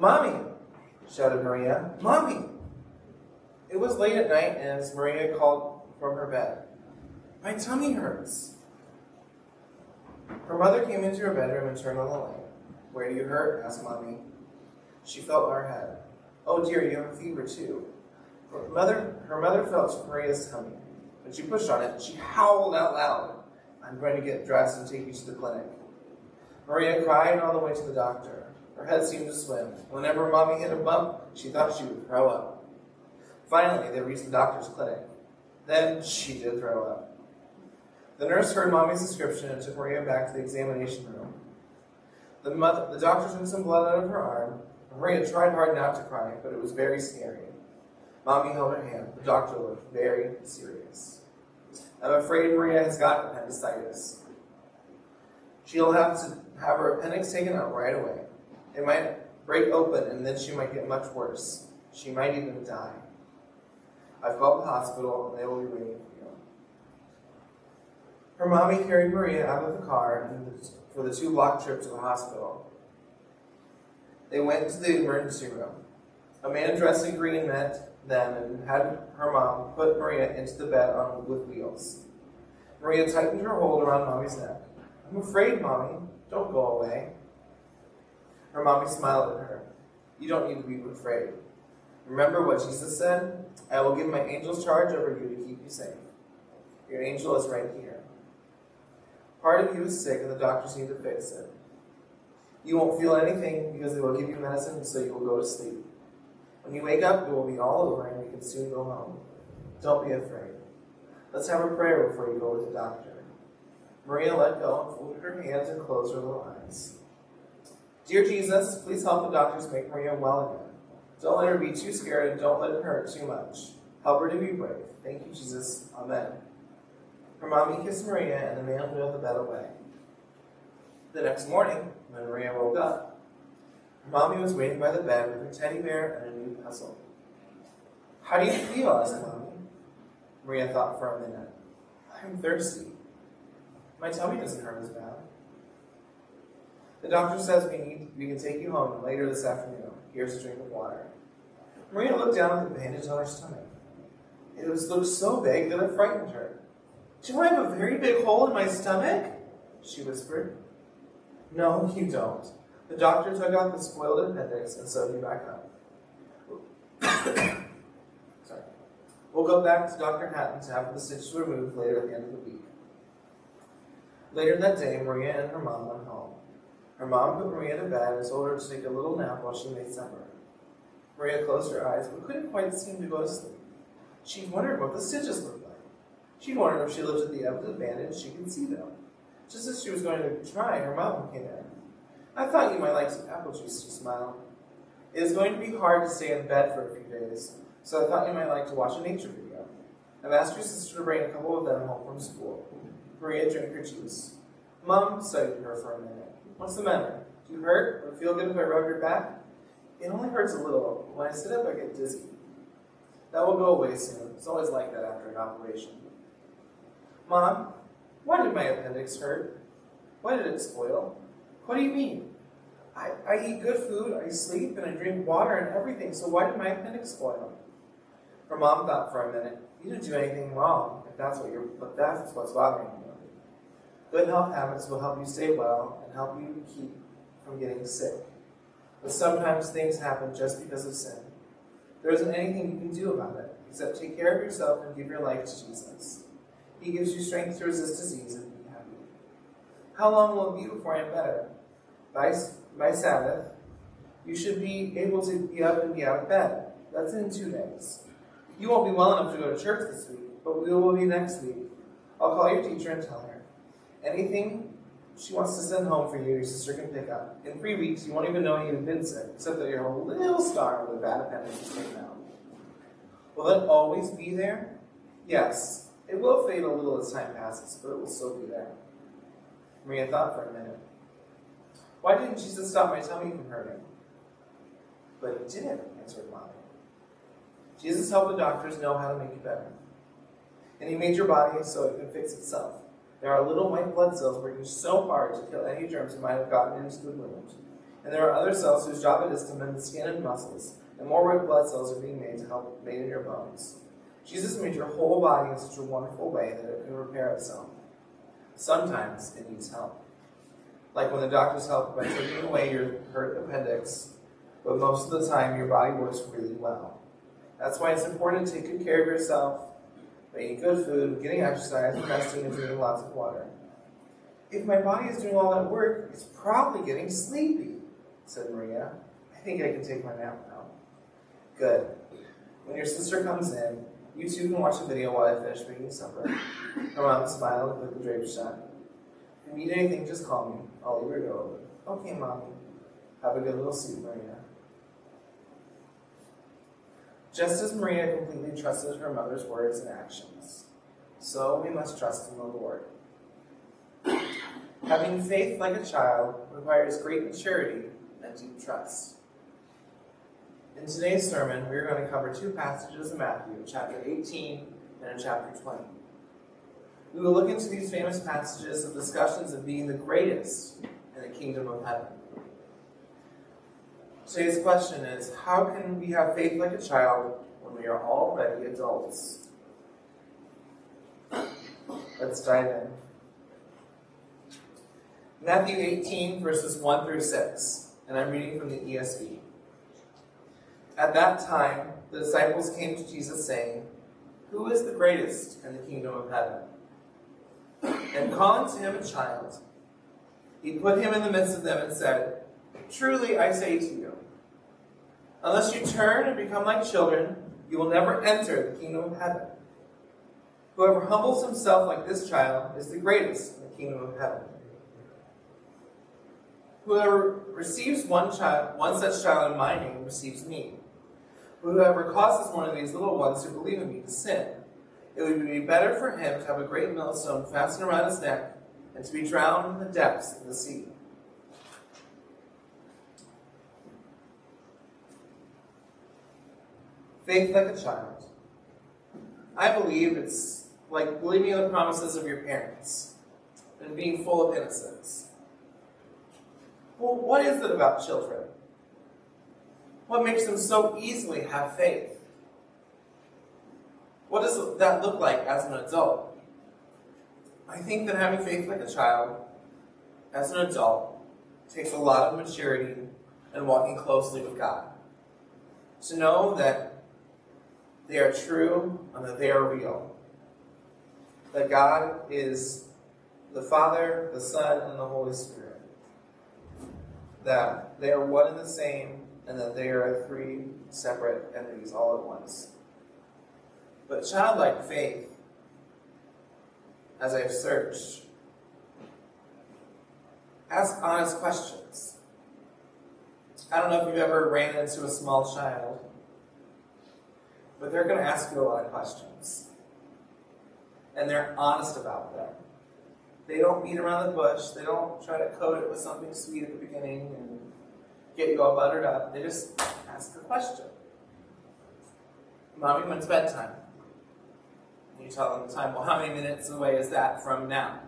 Mommy! shouted Maria. Mommy! It was late at night, and as Maria called from her bed, My tummy hurts. Her mother came into her bedroom and turned on the light. Where do you hurt? asked Mommy. She felt her head. Oh dear, you have a fever too. Her mother, her mother felt Maria's tummy. When she pushed on it, she howled out loud. I'm going to get dressed and take you to the clinic. Maria cried on the way to the doctor. Her head seemed to swim. Whenever Mommy hit a bump, she thought she would throw up. Finally, they reached the doctor's clinic. Then she did throw up. The nurse heard Mommy's description and took Maria back to the examination room. The, mother, the doctor took some blood out of her arm. Maria tried hard not to cry, but it was very scary. Mommy held her hand. The doctor looked very serious. I'm afraid Maria has got appendicitis. She'll have to have her appendix taken out right away. It might break open and then she might get much worse. She might even die. I've called the hospital and they will be waiting for you. Her mommy carried Maria out of the car for the two block trip to the hospital. They went to the emergency room. A man dressed in green met them and had her mom put Maria into the bed on with wheels. Maria tightened her hold around mommy's neck. I'm afraid, mommy. Don't go away. Her mommy smiled at her. You don't need to be afraid. Remember what Jesus said? I will give my angels charge over you to keep you safe. Your angel is right here. Part of you is sick and the doctors need to fix it. You won't feel anything because they will give you medicine so you will go to sleep. When you wake up, it will be all over and you can soon go home. Don't be afraid. Let's have a prayer before you go to the doctor. Maria let go and folded her hands and closed her little eyes. Dear Jesus, please help the doctors make Maria well again. Don't let her be too scared and don't let it hurt too much. Help her to be brave. Thank you, Jesus. Amen. Her mommy kissed Maria and the man wheeled the bed away. The next morning, when Maria woke up, her Mommy was waiting by the bed with her teddy bear and a new puzzle. How do you feel? asked Mommy. Maria thought for a minute. I'm thirsty. My tummy doesn't hurt as bad. The doctor says we need we can take you home later this afternoon. Here's a drink of water. Maria looked down at the bandage on her stomach. It was looked so big that it frightened her. Do I have a very big hole in my stomach? She whispered. No, you don't. The doctor took out the spoiled appendix and sewed you back up. Sorry. We'll go back to Dr. Hatton to have the stitches removed later at the end of the week. Later that day, Maria and her mom went home. Her mom put Maria to bed and told her to take a little nap while she made supper. Maria closed her eyes but couldn't quite seem to go to sleep. She wondered what the stitches looked like. She wondered if she lifted the end of the bandage, she could see them. Just as she was going to try, her mom came in. I thought you might like some apple juice, she smiled. It is going to be hard to stay in bed for a few days, so I thought you might like to watch a nature video. I've asked your sister to bring a couple of them home from school. Maria drank her juice. Mom studied her for a minute. What's the matter? Do you hurt or feel good if I rub your back? It only hurts a little. When I sit up, I get dizzy. That will go away soon. It's always like that after an operation. Mom, why did my appendix hurt? Why did it spoil? What do you mean? I, I eat good food, I sleep, and I drink water and everything, so why did my appendix spoil? Her mom thought for a minute, you didn't do anything wrong, if that's what you're but that's what's bothering you. Good health habits will help you stay well and help you keep from getting sick. But sometimes things happen just because of sin. There isn't anything you can do about it, except take care of yourself and give your life to Jesus. He gives you strength to resist disease and be happy. How long will it be before I am better? By, by Sabbath, you should be able to be up and be out of bed. That's in two days. You won't be well enough to go to church this week, but we will be next week. I'll call your teacher and tell her. Anything she wants to send home for you, your sister can pick up. In three weeks, you won't even know you've been sick, except that you're a little star with a bad appendix is taken out. Will it always be there? Yes. It will fade a little as time passes, but it will still be there. Maria thought for a minute. Why didn't Jesus stop my tummy from hurting? But he didn't, answered Mommy. Jesus helped the doctors know how to make you better. And he made your body so it can fix itself. There are little white blood cells working so hard to kill any germs that might have gotten into the wound. And there are other cells whose job it is to mend the skin and muscles, and more red blood cells are being made to help made in your bones. Jesus made your whole body in such a wonderful way that it can repair itself. Sometimes it needs help. Like when the doctors help by taking away your hurt appendix, but most of the time your body works really well. That's why it's important to take good care of yourself eating good food, getting exercise, resting, and drinking lots of water. If my body is doing all that work, it's probably getting sleepy, said Maria. I think I can take my nap now. Good. When your sister comes in, you two can watch a video while I finish making supper. Her mom smiled and put the drapes shut. If you need anything, just call me. I'll leave your door open. Okay, Mommy. Have a good little sleep, Maria. Just as Maria completely trusted her mother's words and actions, so we must trust in the Lord. Having faith like a child requires great maturity and deep trust. In today's sermon, we are going to cover two passages of Matthew, chapter 18 and in chapter 20. We will look into these famous passages of discussions of being the greatest in the kingdom of heaven. Today's question is How can we have faith like a child when we are already adults? Let's dive in. Matthew 18, verses 1 through 6, and I'm reading from the ESV. At that time, the disciples came to Jesus, saying, Who is the greatest in the kingdom of heaven? And calling to him a child, he put him in the midst of them and said, Truly I say to you, unless you turn and become like children, you will never enter the kingdom of heaven. Whoever humbles himself like this child is the greatest in the kingdom of heaven. Whoever receives one child, one such child in my name receives me. But Whoever causes one of these little ones who believe in me to sin, it would be better for him to have a great millstone fastened around his neck and to be drowned in the depths of the sea. Faith like a child. I believe it's like believing the promises of your parents and being full of innocence. Well, what is it about children? What makes them so easily have faith? What does that look like as an adult? I think that having faith like a child, as an adult, takes a lot of maturity and walking closely with God. To know that they are true and that they are real. That God is the Father, the Son, and the Holy Spirit. That they are one and the same and that they are three separate entities all at once. But childlike faith, as I've searched, ask honest questions. I don't know if you've ever ran into a small child, but they're going to ask you a lot of questions. And they're honest about them. They don't beat around the bush. They don't try to coat it with something sweet at the beginning and get you all buttered up. They just ask a question. Mommy, when's bedtime? And you tell them the time. Well, how many minutes away is that from now?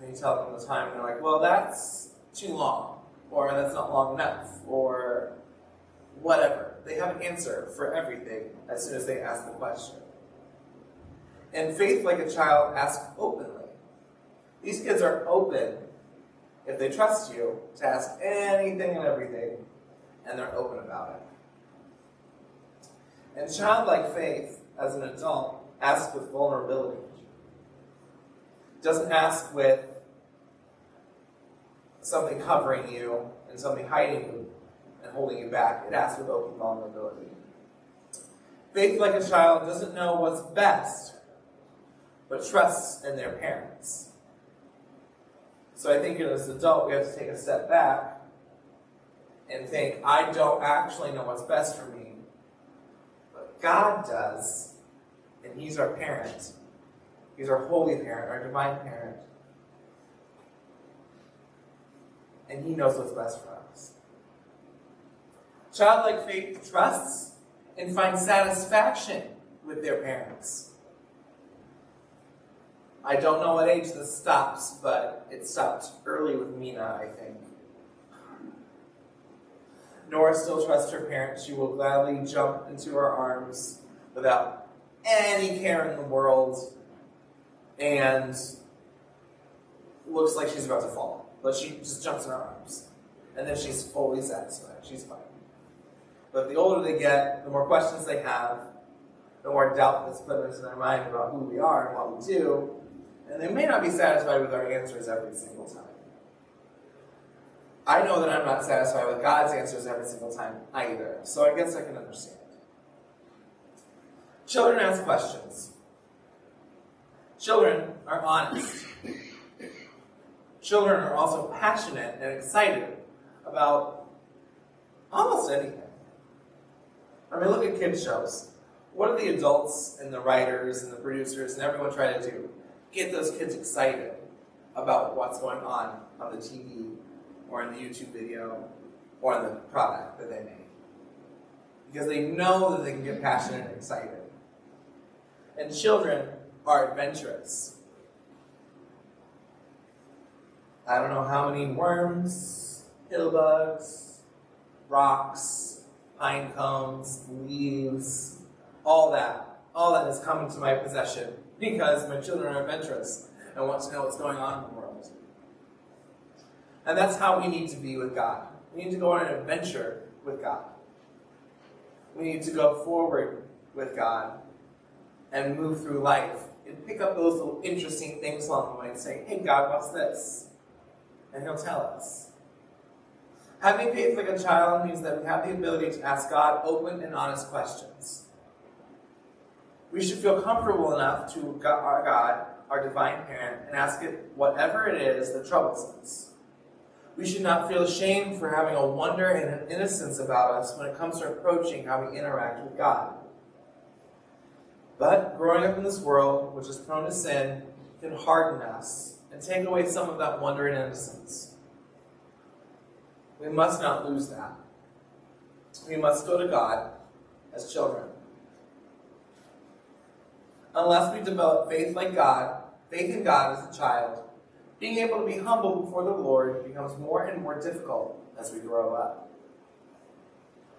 And you tell them the time, and they're like, well, that's too long, or that's not long enough, or whatever. They have an answer for everything as soon as they ask the question. And faith, like a child, asks openly. These kids are open if they trust you to ask anything and everything, and they're open about it. And childlike faith, as an adult, asks with vulnerability. Doesn't ask with something covering you and something hiding you holding you back. It asks with open vulnerability. Faith, like a child, doesn't know what's best, but trusts in their parents. So I think as an adult, we have to take a step back and think, I don't actually know what's best for me, but God does, and He's our parent. He's our holy parent, our divine parent. And He knows what's best for us. Childlike faith trusts and finds satisfaction with their parents. I don't know what age this stops, but it stopped early with Mina, I think. Nora still trusts her parents. She will gladly jump into her arms without any care in the world and looks like she's about to fall. But she just jumps in her arms. And then she's fully satisfied. She's fine. But the older they get, the more questions they have, the more doubt that's put into their mind about who we are and what we do. And they may not be satisfied with our answers every single time. I know that I'm not satisfied with God's answers every single time either, so I guess I can understand. Children ask questions. Children are honest. Children are also passionate and excited about almost anything. I mean, look at kids' shows. What do the adults and the writers and the producers and everyone try to do? Get those kids excited about what's going on on the TV or in the YouTube video or in the product that they make. Because they know that they can get passionate and excited. And children are adventurous. I don't know how many worms, pill bugs, rocks, pine cones, leaves, all that, all that has come into my possession because my children are adventurous and want to know what's going on in the world. And that's how we need to be with God. We need to go on an adventure with God. We need to go forward with God and move through life and pick up those little interesting things along the way and say, hey, God, what's this? And He'll tell us. Having faith like a child means that we have the ability to ask God open and honest questions. We should feel comfortable enough to our God, our divine parent, and ask it whatever it is that troubles us. We should not feel ashamed for having a wonder and an innocence about us when it comes to approaching how we interact with God. But growing up in this world, which is prone to sin, can harden us and take away some of that wonder and innocence. We must not lose that. We must go to God as children. Unless we develop faith like God, faith in God as a child, being able to be humble before the Lord becomes more and more difficult as we grow up.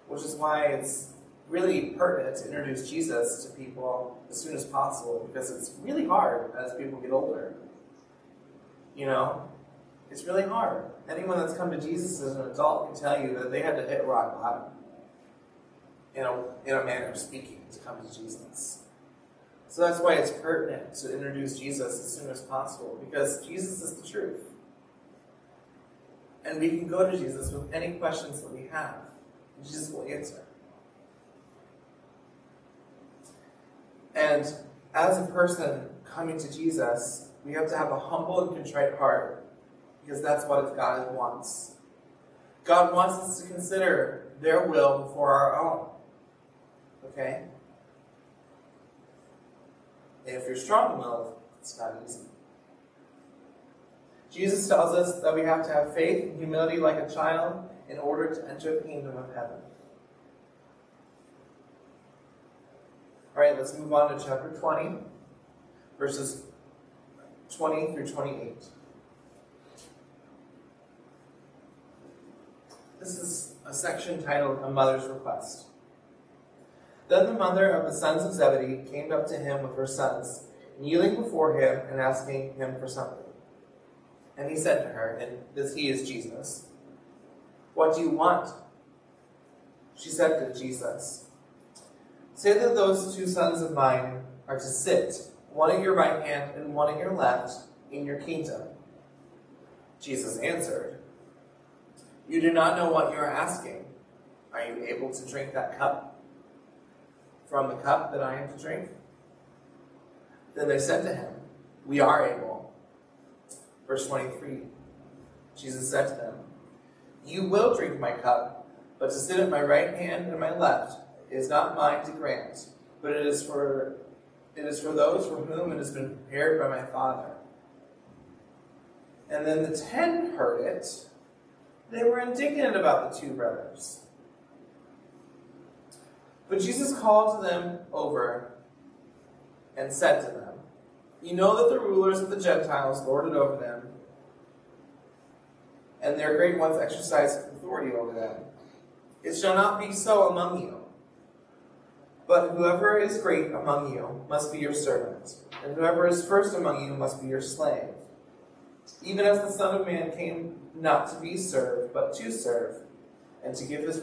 Which is why it's really pertinent to introduce Jesus to people as soon as possible because it's really hard as people get older. You know, it's really hard. Anyone that's come to Jesus as an adult can tell you that they had to hit rock bottom, in a, in a manner of speaking, to come to Jesus. So that's why it's pertinent to introduce Jesus as soon as possible, because Jesus is the truth. And we can go to Jesus with any questions that we have. Jesus will answer. And as a person coming to Jesus, we have to have a humble and contrite heart because that's what God wants. God wants us to consider their will before our own. Okay? If you're strong willed, it's not easy. Jesus tells us that we have to have faith and humility like a child in order to enter the kingdom of heaven. All right, let's move on to chapter 20, verses 20 through 28. This is a section titled A Mother's Request. Then the mother of the sons of Zebedee came up to him with her sons, kneeling before him and asking him for something. And he said to her, and this he is Jesus, What do you want? She said to Jesus, Say that those two sons of mine are to sit, one at your right hand and one at your left, in your kingdom. Jesus answered, you do not know what you are asking. Are you able to drink that cup from the cup that I am to drink? Then they said to him, We are able. Verse 23 Jesus said to them, You will drink my cup, but to sit at my right hand and my left is not mine to grant, but it is for it is for those for whom it has been prepared by my Father. And then the ten heard it they were indignant about the two brothers. But Jesus called them over and said to them, You know that the rulers of the Gentiles lord it over them, and their great ones exercise authority over them. It shall not be so among you. But whoever is great among you must be your servant, and whoever is first among you must be your slave. Even as the Son of Man came not to be served, but to serve, and to give his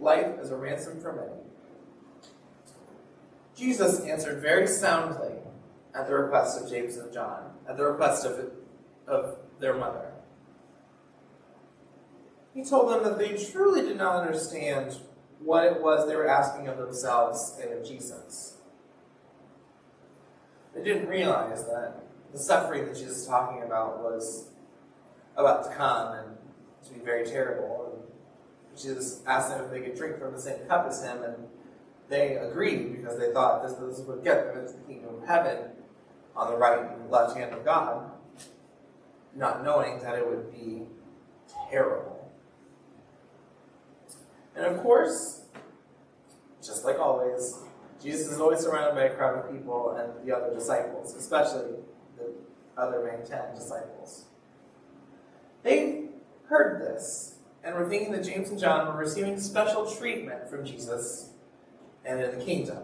life as a ransom for many. Jesus answered very soundly at the request of James and John, at the request of, of their mother. He told them that they truly did not understand what it was they were asking of themselves and of Jesus. They didn't realize that the suffering that Jesus was talking about was about to come and to be very terrible. And Jesus asked them if they could drink from the same cup as him, and they agreed because they thought this, this would get them into the kingdom of heaven on the right and left hand of God, not knowing that it would be terrible. And of course, just like always, Jesus is always surrounded by a crowd of people and the other disciples, especially other main ten disciples. They heard this and were thinking that James and John were receiving special treatment from Jesus and in the kingdom.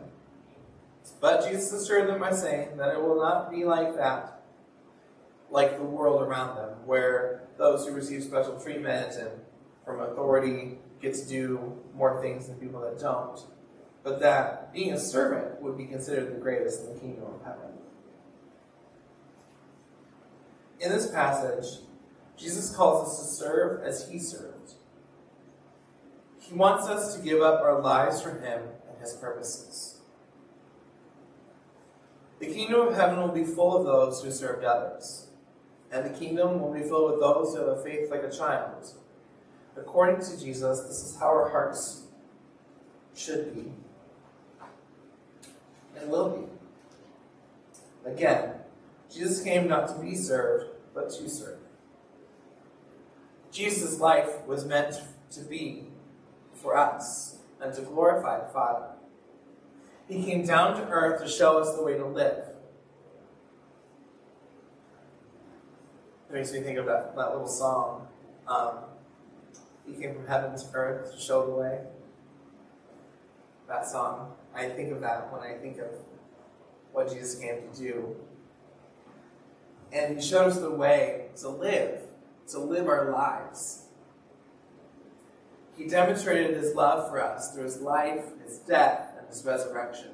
But Jesus assured them by saying that it will not be like that, like the world around them, where those who receive special treatment and from authority get to do more things than people that don't, but that being a servant would be considered the greatest in the kingdom of heaven. In this passage, Jesus calls us to serve as he served. He wants us to give up our lives for him and his purposes. The kingdom of heaven will be full of those who served others, and the kingdom will be filled with those who have a faith like a child According to Jesus, this is how our hearts should be and will be. Again, Jesus came not to be served, but to serve. Jesus' life was meant to be for us and to glorify the Father. He came down to earth to show us the way to live. It makes me think of that, that little song. Um, he came from heaven to earth to show the way. That song, I think of that when I think of what Jesus came to do. And he showed us the way to live, to live our lives. He demonstrated his love for us through his life, his death, and his resurrection.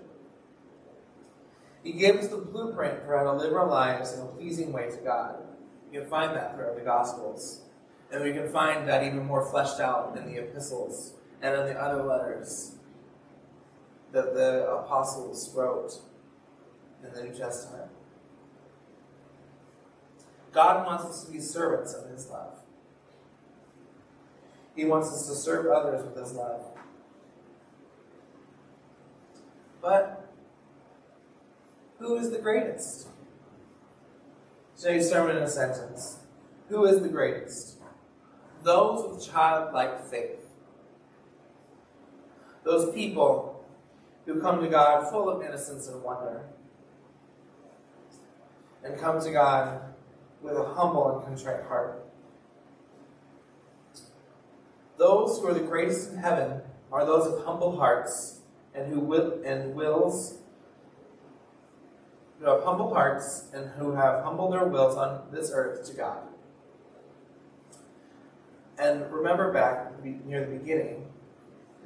He gave us the blueprint for how to live our lives in a pleasing way to God. You can find that throughout the Gospels. And we can find that even more fleshed out in the epistles and in the other letters that the apostles wrote in the New Testament. God wants us to be servants of His love. He wants us to serve others with His love. But who is the greatest? Today's sermon in a sentence. Who is the greatest? those with childlike faith. Those people who come to God full of innocence and wonder, and come to God with a humble and contrite heart. Those who are the greatest in heaven are those of humble hearts and who will and wills who have humble hearts and who have humbled their wills on this earth to God. And remember back near the beginning,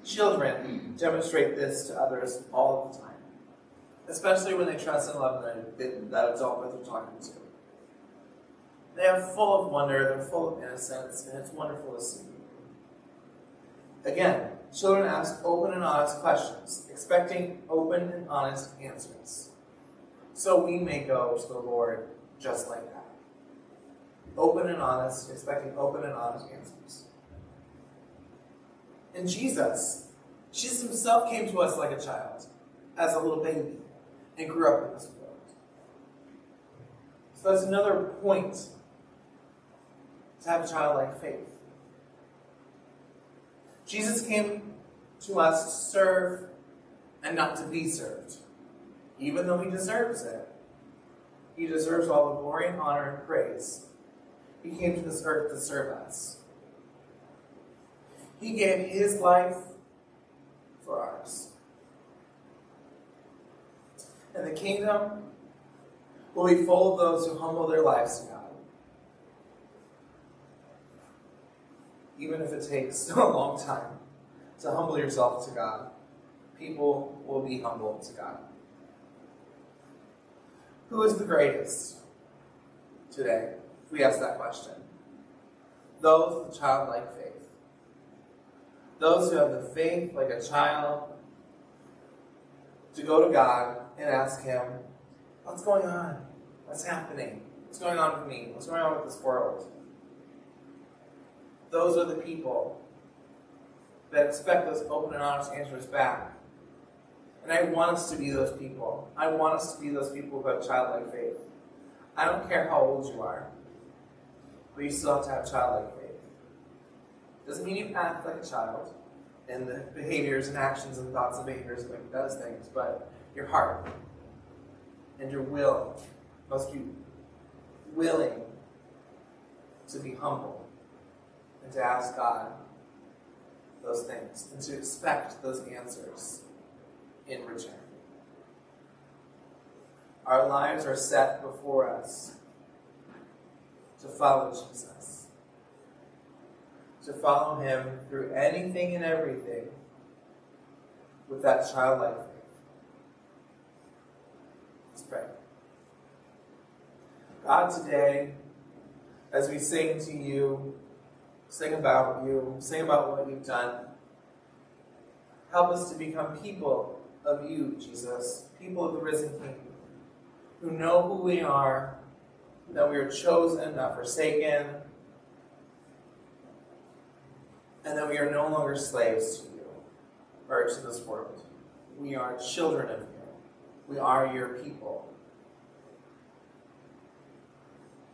children demonstrate this to others all the time, especially when they trust and love that, adult that they're talking to. They are full of wonder, they're full of innocence, and it's wonderful to see. Again, children ask open and honest questions, expecting open and honest answers. So we may go to the Lord just like that open and honest, expecting open and honest answers. And Jesus, Jesus himself came to us like a child, as a little baby, and grew up in this world. So that's another point to have a childlike faith. Jesus came to us to serve and not to be served, even though he deserves it. He deserves all the glory and honor and praise. He came to this earth to serve us. He gave his life for ours. And the kingdom will be full of those who humble their lives to God. Even if it takes a long time to humble yourself to God, people will be humble to God. Who is the greatest today? We ask that question. Those with childlike faith. Those who have the faith like a child to go to God and ask Him, What's going on? What's happening? What's going on with me? What's going on with this world? Those are the people that expect those open and honest answers back. And I want us to be those people. I want us to be those people who have childlike faith. I don't care how old you are, but you still have to have childlike faith. Doesn't mean you act like a child and the behaviors and actions and thoughts and behaviors like does things, but your heart and your will must be willing to be humble and to ask God those things and to expect those answers in return. Our lives are set before us to follow Jesus, to follow Him through anything and everything with that childlike faith. Let's pray. God, today, as we sing to you, sing about you, sing about what you've done, help us to become people of you, Jesus, people of the risen King, who know who we are, that we are chosen, not forsaken, and that we are no longer slaves to you or to this world. We are children of you. We are your people.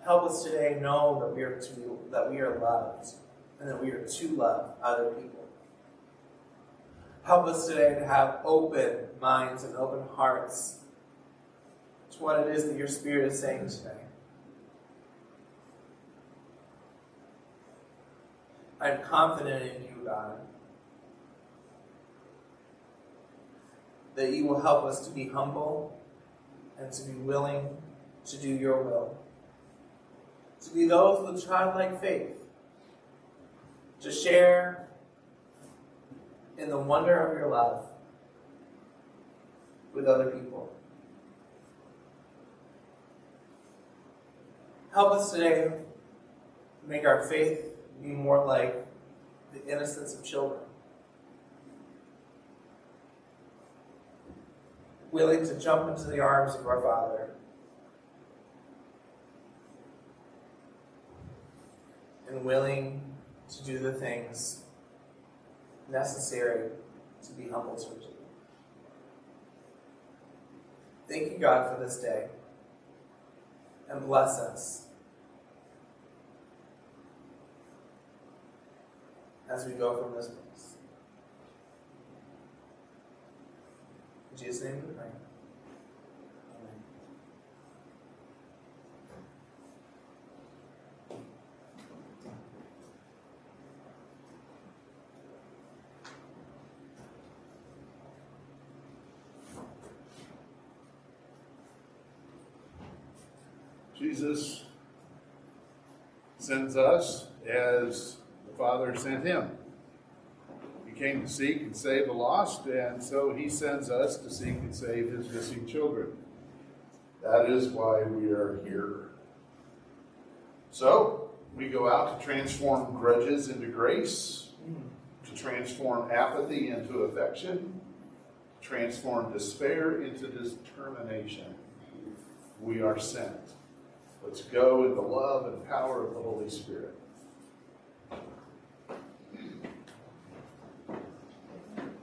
Help us today know that we are to that we are loved and that we are to love other people. Help us today to have open minds and open hearts to what it is that your Spirit is saying today. I'm confident in you, God, that you will help us to be humble and to be willing to do your will to be those with childlike faith, to share in the wonder of your love with other people. Help us today make our faith be more like the innocence of children. Willing to jump into the arms of our Father and willing to do the things necessary to be humble you. Thank you, God, for this day. And bless us as we go from this place. In Jesus' name we pray. Jesus sends us as the Father sent him. He came to seek and save the lost, and so he sends us to seek and save his missing children. That is why we are here. So, we go out to transform grudges into grace, to transform apathy into affection, transform despair into determination. We are sent. Let's go in the love and power of the Holy Spirit.